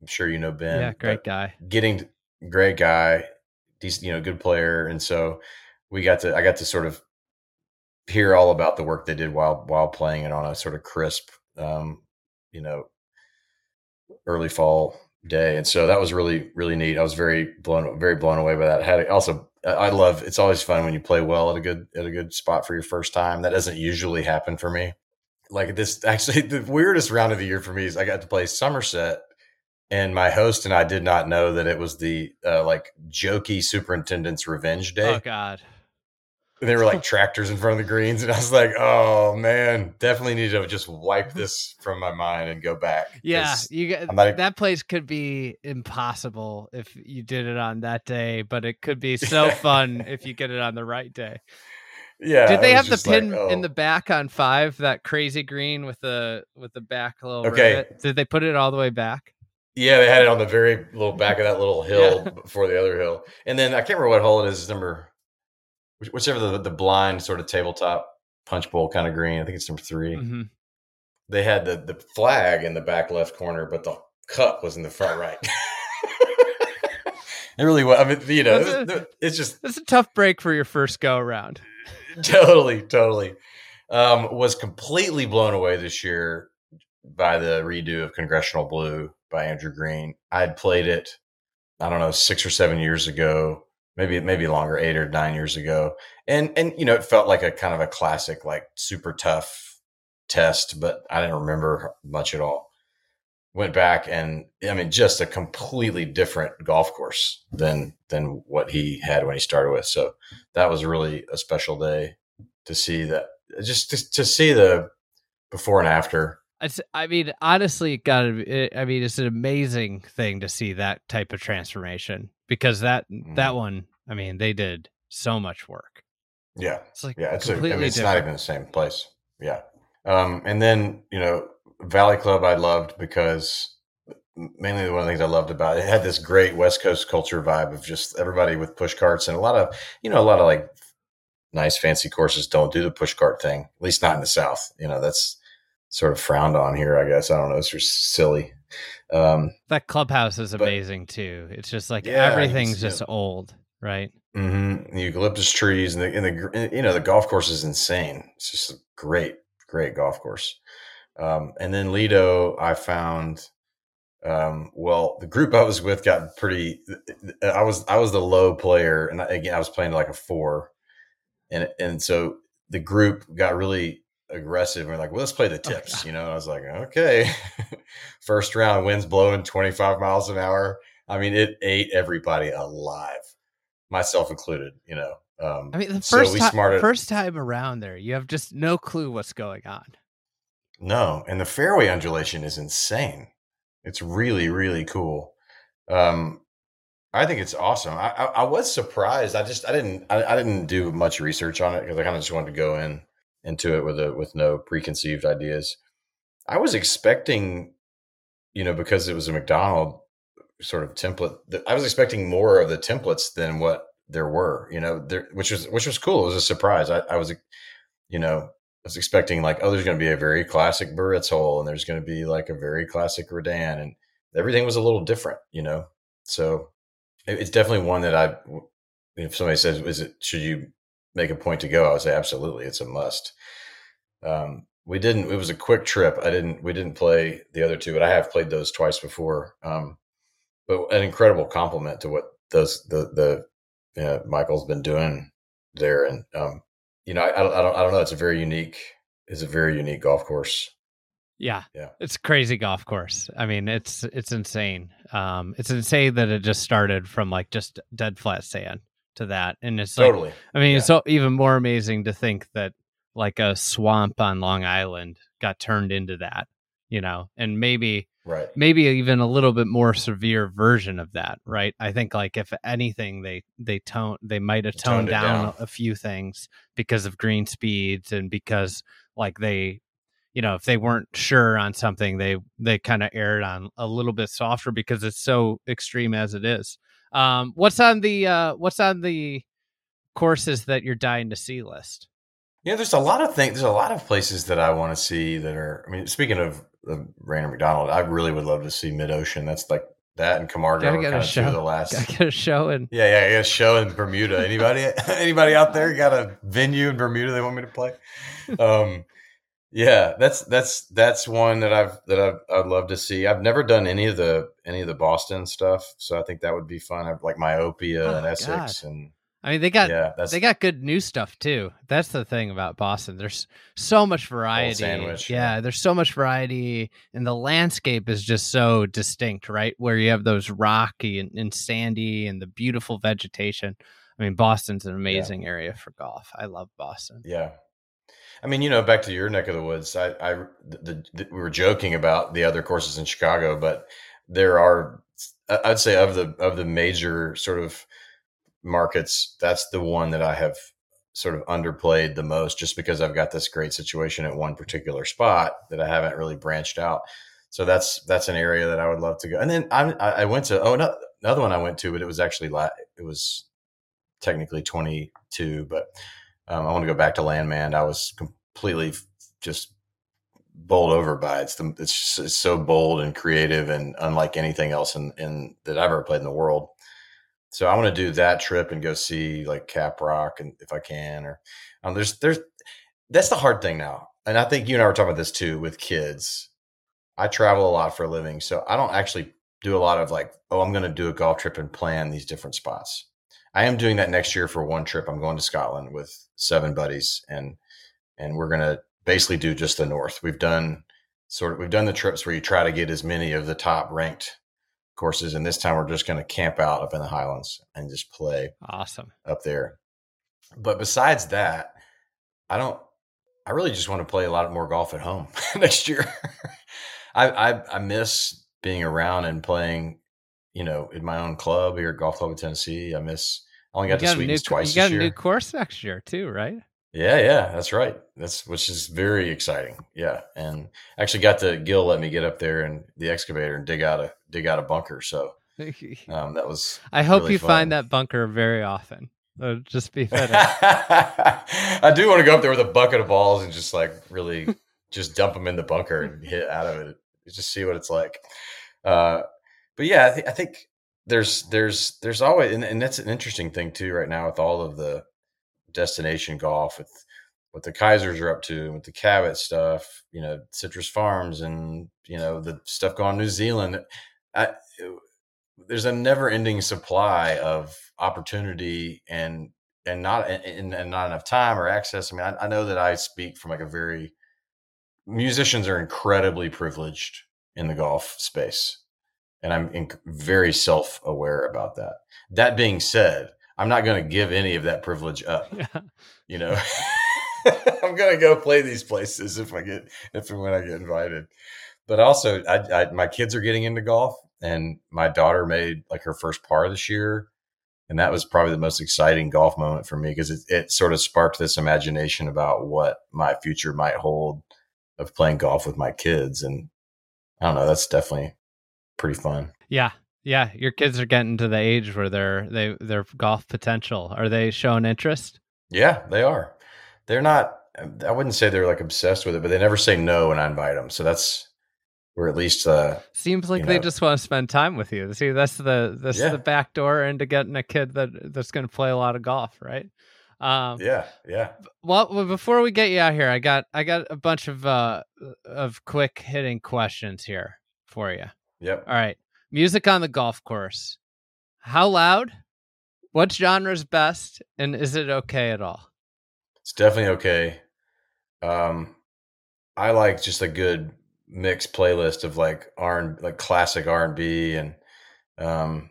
I'm sure you know Ben yeah great guy. getting great guy decent, you know, good player, and so we got to I got to sort of hear all about the work they did while while playing it on a sort of crisp, um, you know, early fall day, and so that was really really neat. I was very blown very blown away by that. had also I love it's always fun when you play well at a good at a good spot for your first time. That doesn't usually happen for me. Like this actually the weirdest round of the year for me is I got to play Somerset and my host and I did not know that it was the uh, like jokey superintendent's revenge day. Oh God. There were like tractors in front of the greens, and I was like, "Oh man, definitely need to just wipe mm-hmm. this from my mind and go back." Yeah, you get not, that place could be impossible if you did it on that day, but it could be so fun if you get it on the right day. Yeah. Did they have the pin like, oh. in the back on five? That crazy green with the with the back little. Okay. Rivet? Did they put it all the way back? Yeah, they had it on the very little back of that little hill yeah. before the other hill, and then I can't remember what hole it is. Number whichever the the blind sort of tabletop punch bowl kind of green. I think it's number 3 mm-hmm. They had the the flag in the back left corner, but the cup was in the front right. it really was. I mean, you know, it's just it's a tough break for your first go around. totally, totally. Um, was completely blown away this year by the redo of Congressional Blue by Andrew Green. I had played it, I don't know, six or seven years ago maybe maybe longer, eight or nine years ago, and and you know it felt like a kind of a classic, like super tough test, but I didn't remember much at all. Went back and I mean, just a completely different golf course than than what he had when he started with. So that was really a special day to see that, just to, to see the before and after. I mean, honestly, gotta. I mean, it's an amazing thing to see that type of transformation because that mm. that one, I mean, they did so much work. Yeah, it's like yeah, it's a, I mean, it's different. not even the same place. Yeah, um, and then you know, Valley Club I loved because mainly one of the things I loved about it, it had this great West Coast culture vibe of just everybody with push carts and a lot of you know a lot of like nice fancy courses don't do the push cart thing at least not in the South. You know that's sort of frowned on here. I guess I don't know. It's just silly. Um, that clubhouse is amazing but, too. It's just like yeah, everything's just old, right? Mm-hmm. The eucalyptus trees and the, and the you know the golf course is insane. It's just a great, great golf course. Um, and then Lido, I found. Um, well, the group I was with got pretty. I was I was the low player, and again I was playing like a four, and and so the group got really aggressive. And we're like, well, let's play the oh, tips. Oh, you know, I was like, okay. First round, winds blowing 25 miles an hour. I mean, it ate everybody alive, myself included, you know. Um, I mean, the first, so time, first time around there, you have just no clue what's going on. No. And the fairway undulation is insane. It's really, really cool. Um, I think it's awesome. I, I, I, was surprised. I just I didn't I, I didn't do much research on it because I kind of just wanted to go in into it with a with no preconceived ideas. I was expecting, you know, because it was a Macdonald sort of template. I was expecting more of the templates than what there were, you know, there, which was which was cool. It was a surprise. I, I was, you know, I was expecting like, oh, there's going to be a very classic Biarritz hole, and there's going to be like a very classic Redan, and everything was a little different, you know. So it's definitely one that I, if somebody says, "Is it should you make a point to go, I would say absolutely, it's a must. Um, we didn't. It was a quick trip. I didn't. We didn't play the other two, but I have played those twice before. Um, but an incredible compliment to what those the the uh, Michael's been doing there, and um, you know, I, I, don't, I don't I don't know. It's a very unique. It's a very unique golf course. Yeah. Yeah. It's crazy golf course. I mean, it's it's insane. Um it's insane that it just started from like just dead flat sand to that. And it's totally. Like, I mean, yeah. it's so even more amazing to think that like a swamp on Long Island got turned into that, you know, and maybe right. maybe even a little bit more severe version of that right? I think like if anything they they tone they might have toned, toned down, down, a few things because of green speeds and because like they you know if they weren't sure on something they they kind of aired on a little bit softer because it's so extreme as it is. Um, what's on the uh, what's on the courses that you're dying to see list? Yeah, there's a lot of things. There's a lot of places that I want to see that are. I mean, speaking of the Raynor Macdonald, I really would love to see Mid Ocean. That's like that and Camargo Gotta get a show. the last. Gotta get a show in. Yeah, yeah, get a show in Bermuda. Anybody, anybody out there got a venue in Bermuda they want me to play? Um, Yeah, that's that's that's one that I've that I've, I'd love to see. I've never done any of the any of the Boston stuff, so I think that would be fun. I've like Myopia Oh, and Essex, God. and I mean, they got yeah, they got good new stuff too. That's the thing about Boston. There's so much variety. sandwich, yeah, yeah. there's so much variety, and the landscape is just so distinct, right? Where you have those rocky and, and sandy and the beautiful vegetation. I mean, Boston's an amazing area for golf. I love Boston. Yeah. I mean, you know, back to your neck of the woods. I, I, the, the, we were joking about the other courses in Chicago, but there are, I'd say, of the of the major sort of markets, that's the one that I have sort of underplayed the most, just because I've got this great situation at one particular spot that I haven't really branched out. So that's that's an area that I would love to go. And then I, I went to oh no, another one I went to, but it was actually la- it was technically 22, but um, I want to go back to Landmand. I was completely just bowled over by it. It's, the, it's, just, it's so bold and creative and unlike anything else in, in that I've ever played in the world. So I want to do that trip and go see like Cap Rock and if I can, or um, there's there's that's the hard thing now. And I think you and I were talking about this too with kids. I travel a lot for a living, so I don't actually do a lot of like, oh, I'm going to do a golf trip and plan these different spots. I am doing that next year for one trip. I'm going to Scotland with seven buddies, and and we're going to basically do just the north. We've done sort of we've done the trips where you try to get as many of the top ranked courses, and this time we're just going to camp out up in the Highlands and just play Awesome. up there. But besides that, I don't. I really just want to play a lot more golf at home next year. I, I I miss being around and playing, you know, in my own club here at Golf Club of Tennessee. I miss. I only got, you to got a Sweetens new, twice you got a year. new course next year too, right? Yeah, yeah, that's right. That's which is very exciting. Yeah, and actually got to Gil let me get up there and the excavator and dig out a dig out a bunker. So um, that was. I hope really you fun. find that bunker very often. Uh, just be fitting. I do want to go up there with a bucket of balls and just like really just dump them in the bunker and hit out of it. Just see what it's like. Uh, but yeah, I, th- I think there's there's there's always and, and that's an interesting thing too right now with all of the destination golf with what the Keisers are up to with the Cabot stuff, you know, Citrus Farms and you know the stuff going on New Zealand. I, there's a never-ending supply of opportunity and and not and, and not enough time or access. I mean, I, I know that I speak from like a very musicians are incredibly privileged in the golf space, and I'm very self-aware about that. That being said, I'm not going to give any of that privilege up. Yeah. You know, I'm going to go play these places if I get if and when I get invited. But also, I, I my kids are getting into golf, and my daughter made like her first par this year and that was probably the most exciting golf moment for me because it, it sort of sparked this imagination about what my future might hold of playing golf with my kids and i don't know that's definitely pretty fun Yeah. Yeah. Your kids are getting to the age where they're they their golf potential. Are they showing interest? yeah they are they're not i wouldn't say they're like obsessed with it but they never say no when i invite them so that's we're at least uh Seems like You they just want to spend time with you. See, that's the that's Yeah. the back door into getting a kid that that's going to play a lot of golf, right? Um, yeah yeah well, well, before we get you out here, I got I got a bunch of uh of quick hitting questions here for you. yep All right, music on the golf course. How loud? What genre's best, and is it okay at all? it's definitely okay um i like just a good mixed playlist of like r and like classic r&b and um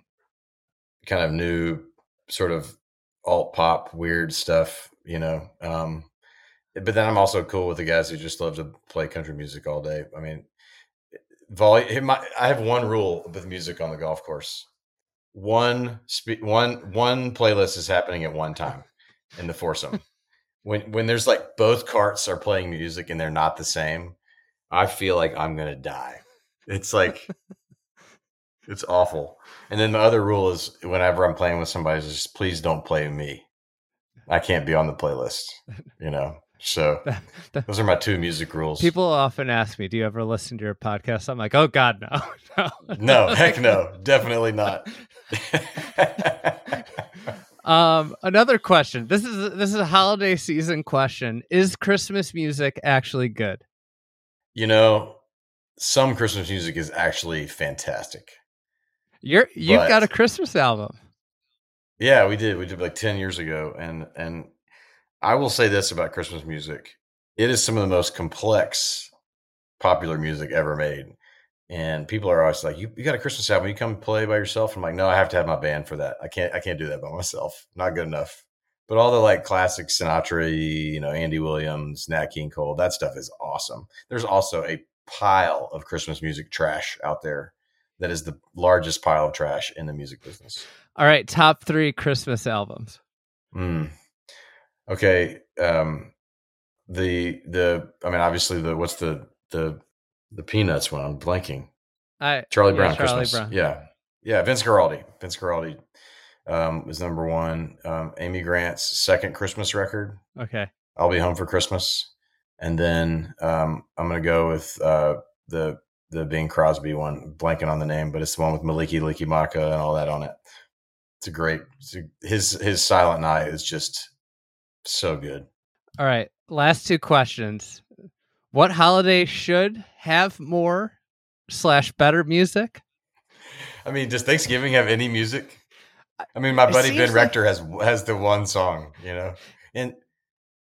kind of new sort of alt pop weird stuff you know um but then i'm also cool with the guys who just love to play country music all day i mean volume i have one rule with music on the golf course. One spe- one one playlist is happening at one time in the foursome. When when there's like both carts are playing music and they're not the same i feel like i'm gonna die. It's like it's awful. And then the other rule is whenever i'm playing with somebody is just please don't play me. I can't be on the playlist you know so those are my two music rules People often ask me, "Do you ever listen to your podcast?" I'm like, "Oh God, no, no, no heck no definitely not Um, another question. This is this is a holiday season question. Is Christmas music actually good? You know, some Christmas music is actually fantastic. You're you've got a Christmas album. Yeah, we did. We did like 10 years ago and and I will say this about Christmas music. It is some of the most complex popular music ever made. And people are always like, you, you got a Christmas album, you come play by yourself? I'm like, no, I have to have my band for that. I can't I can't do that by myself. Not good enough. But all the like classic Sinatra, you know, Andy Williams, Nat King Cole, that stuff is awesome. There's also a pile of Christmas music trash out there that is the largest pile of trash in the music business. All right, top three Christmas albums. Mm. Okay, um, the the I mean, obviously the what's the the the Peanuts one? I'm blanking. I, Charlie Brown Charlie Christmas. Brown. Yeah, yeah. Vince Guaraldi. Vince Guaraldi um, was number one. Um, Amy Grant's second Christmas record. Okay. I'll be home for Christmas, and then um, I'm gonna go with uh, the the Bing Crosby one. Blanking on the name, but it's the one with Mele Maka and all that on it. It's a great. It's a, his his Silent Night is just so good. All right, last two questions. What holiday should have more slash better music? I mean, does Thanksgiving have any music? I mean, my buddy Ben Rector has has the one song, you know, and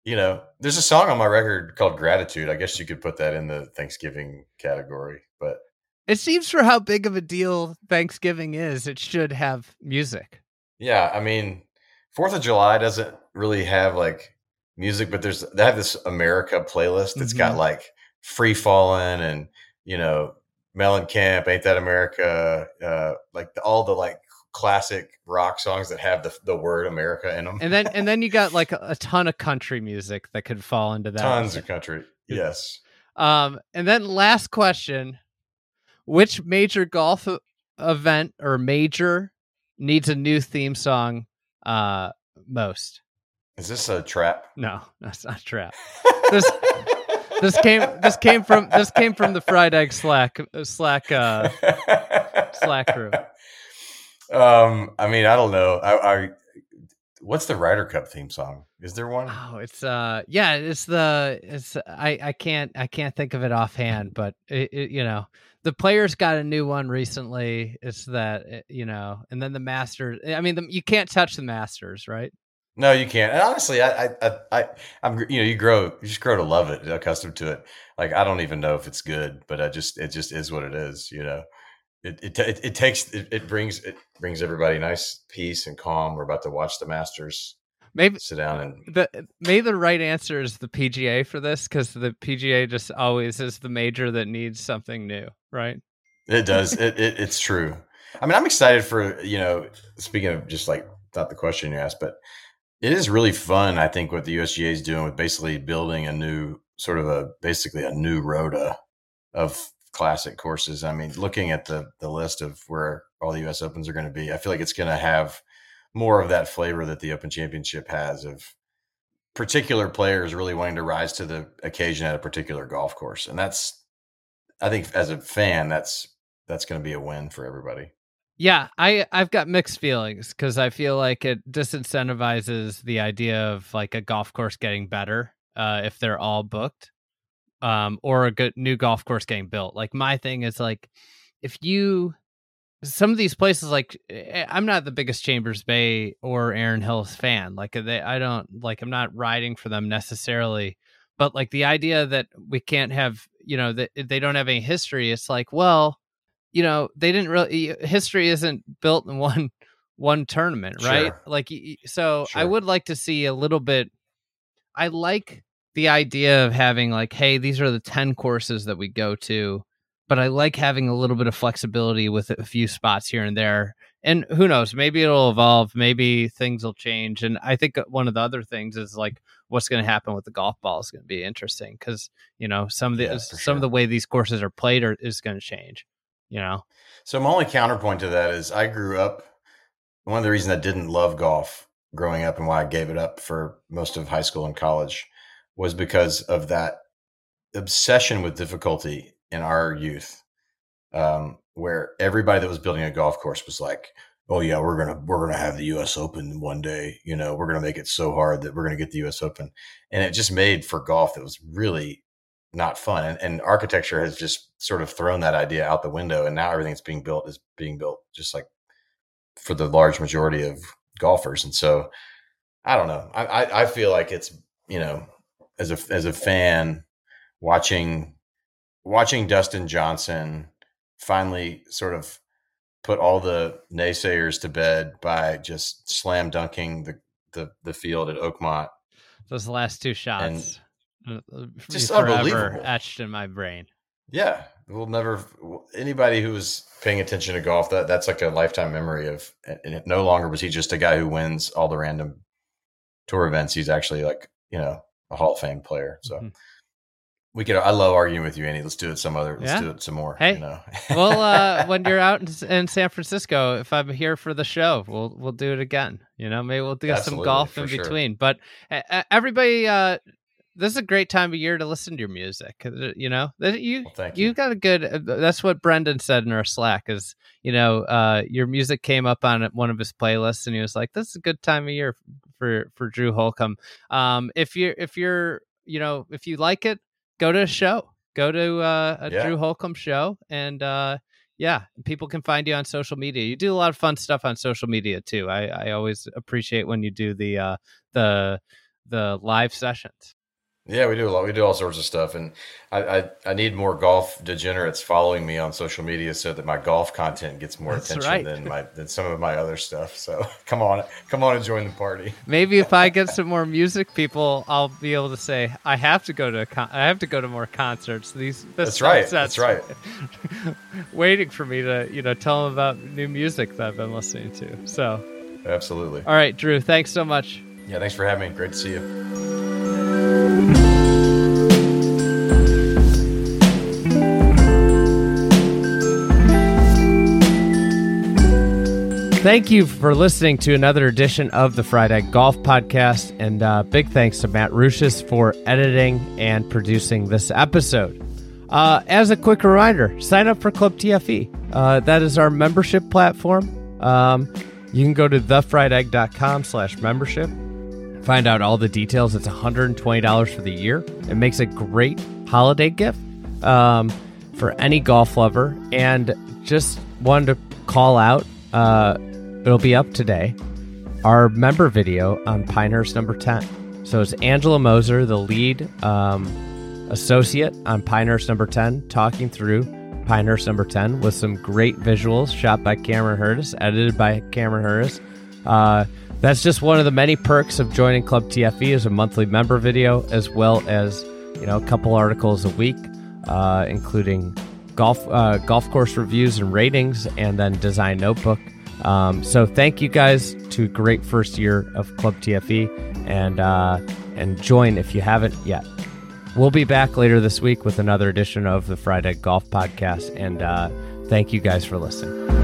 you know, there's a song on my record called "Gratitude." I guess you could put that in the Thanksgiving category, but it seems for how big of a deal Thanksgiving is, it should have music. Yeah, I mean, Fourth of July doesn't really have like music, but there's they have this America playlist that's mm-hmm. got like Free Fallin' and you know Mellencamp, Ain't That America, uh, like all the like classic rock songs that have the the word America in them. And then and then you got like a, a ton of country music that could fall into that. Tons of country. Yes. Um and then last question, which major golf event or major needs a new theme song uh most? Is this a trap? No, that's not a trap. This this came this came from this came from the fried egg slack slack uh slack crew. Um, I mean, I don't know. I, I what's the Ryder Cup theme song? Is there one? Oh, it's uh, yeah, it's the it's I I can't I can't think of it offhand, but it, it, you know the players got a new one recently. It's that eh, you know, and then the Masters. I mean, the, you can't touch the Masters, right? No, you can't. And honestly, I, I, I, I'm, you know, you grow, you just grow to love it, accustomed to it. Like I don't even know if it's good, but I just, it just is what it is. You know, it, it, it, it takes, it, it brings, it brings everybody nice peace and calm. We're about to watch the Masters. Maybe sit down and the maybe the right answer is the PGA for this because the PGA just always is the major that needs something new, right? It does. it, it it's true. I mean, I'm excited for you know. Speaking of just like not the question you asked, but it is really fun. I think what the USGA is doing with basically building a new sort of a basically a new rota of classic courses. I mean, looking at the the list of where all the US Opens are going to be, I feel like it's going to have more of that flavor that the Open Championship has of particular players really wanting to rise to the occasion at a particular golf course. And that's I think as a fan that's that's going to be a win for everybody. Yeah, I I've got mixed feelings because I feel like it disincentivizes the idea of like a golf course getting better uh, if they're all booked, um, or a good new golf course getting built. Like my thing is like if you some of these places like eh, eh, I'm not the biggest Chambers Bay or Erin Hills fan. Like they I don't like I'm not riding for them necessarily, but like the idea that we can't have you know that they don't have any history. It's like well you know they didn't really history isn't built in one one tournament right sure. like so sure. i would like to see a little bit i like the idea of having like hey these are the 10 courses that we go to but i like having a little bit of flexibility with a few spots here and there and who knows maybe it'll evolve maybe things will change and i think uh, one of the other things is like what's going to happen with the golf ball is going to be interesting because you know some of the yeah, some sure. of the way these courses are played are, is going to change you know. So my only counterpoint to that is I grew up. One of the reasons I didn't love golf growing up and why I gave it up for most of high school and college was because of that obsession with difficulty in our youth, um, where everybody that was building a golf course was like, "Oh yeah, we're gonna we're gonna have the U.S. Open one day. You know, we're gonna make it so hard that we're gonna get the U.S. Open," and it just made for golf that was really not fun. And, and architecture has just sort of thrown that idea out the window. And now everything that's being built is being built just like for the large majority of golfers. And so I don't know. I, I, I feel like it's, you know, as a, as a fan watching, watching Dustin Johnson finally sort of put all the naysayers to bed by just slam dunking the, the, the field at Oakmont. Those last two shots. And just unbelievable. etched in my brain. Yeah, we'll never. Anybody who's paying attention to golf that that's like a lifetime memory of. And no longer was he just a guy who wins all the random tour events. He's actually like you know a Hall of Fame player. So. Mm-hmm. We could. I love arguing with you, Andy. Let's do it some other. Let's yeah. do it some more. Hey, you know? well, uh, when you're out in, in, San Francisco, if I'm here for the show, we'll we'll do it again. You know, maybe we'll do Absolutely, some golf in between. Sure. But uh, everybody, uh, this is a great time of year to listen to your music. Uh, you know, you well, you. you got a good. Uh, that's what Brendan said in our Slack. Is you know, uh, your music came up on one of his playlists, and he was like, "This is a good time of year for for Drew Holcomb." Um, if you're if you're you know if you like it, go to a show. Go to uh, a yeah. Drew Holcomb show, and uh, yeah, people can find you on social media. You do a lot of fun stuff on social media too. I, I always appreciate when you do the uh, the the live sessions. Yeah, we do a lot. We do all sorts of stuff, and I, I, I need more golf degenerates following me on social media so that my golf content gets more That's attention right. than my than some of my other stuff. So come on, come on and join the party. Maybe if I get some more music people, I'll be able to say I have to go to con- I have to go to more concerts. These that's right. That's right. waiting for me to you know tell them about new music that I've been listening to. So absolutely. All right, Drew. Thanks so much. Yeah, thanks for having me. Great to see you. Thank you for listening to another edition of the Fried Egg Golf Podcast, and uh, big thanks to Matt Ruchis for editing and producing this episode. Uh, as a quick reminder, sign up for Club TFE. Uh, that is our membership platform. Um, you can go to thefriedegg.com slash membership. Find out all the details. It's $120 for the year. It makes a great holiday gift um, for any golf lover. And just wanted to call out uh, It'll be up today. Our member video on Pinehurst number 10. So it's Angela Moser, the lead um, associate on Pinehurst number 10, talking through Pinehurst number 10 with some great visuals shot by Cameron Hurtis, edited by Cameron Hurtis. Uh, that's just one of the many perks of joining Club TFE is a monthly member video, as well as you know a couple articles a week, uh, including golf uh, golf course reviews and ratings, and then design notebook. Um, so thank you guys to great first year of Club TFE and uh, and join if you haven't yet. We'll be back later this week with another edition of the Fried Egg Golf Podcast, and uh, thank you guys for listening.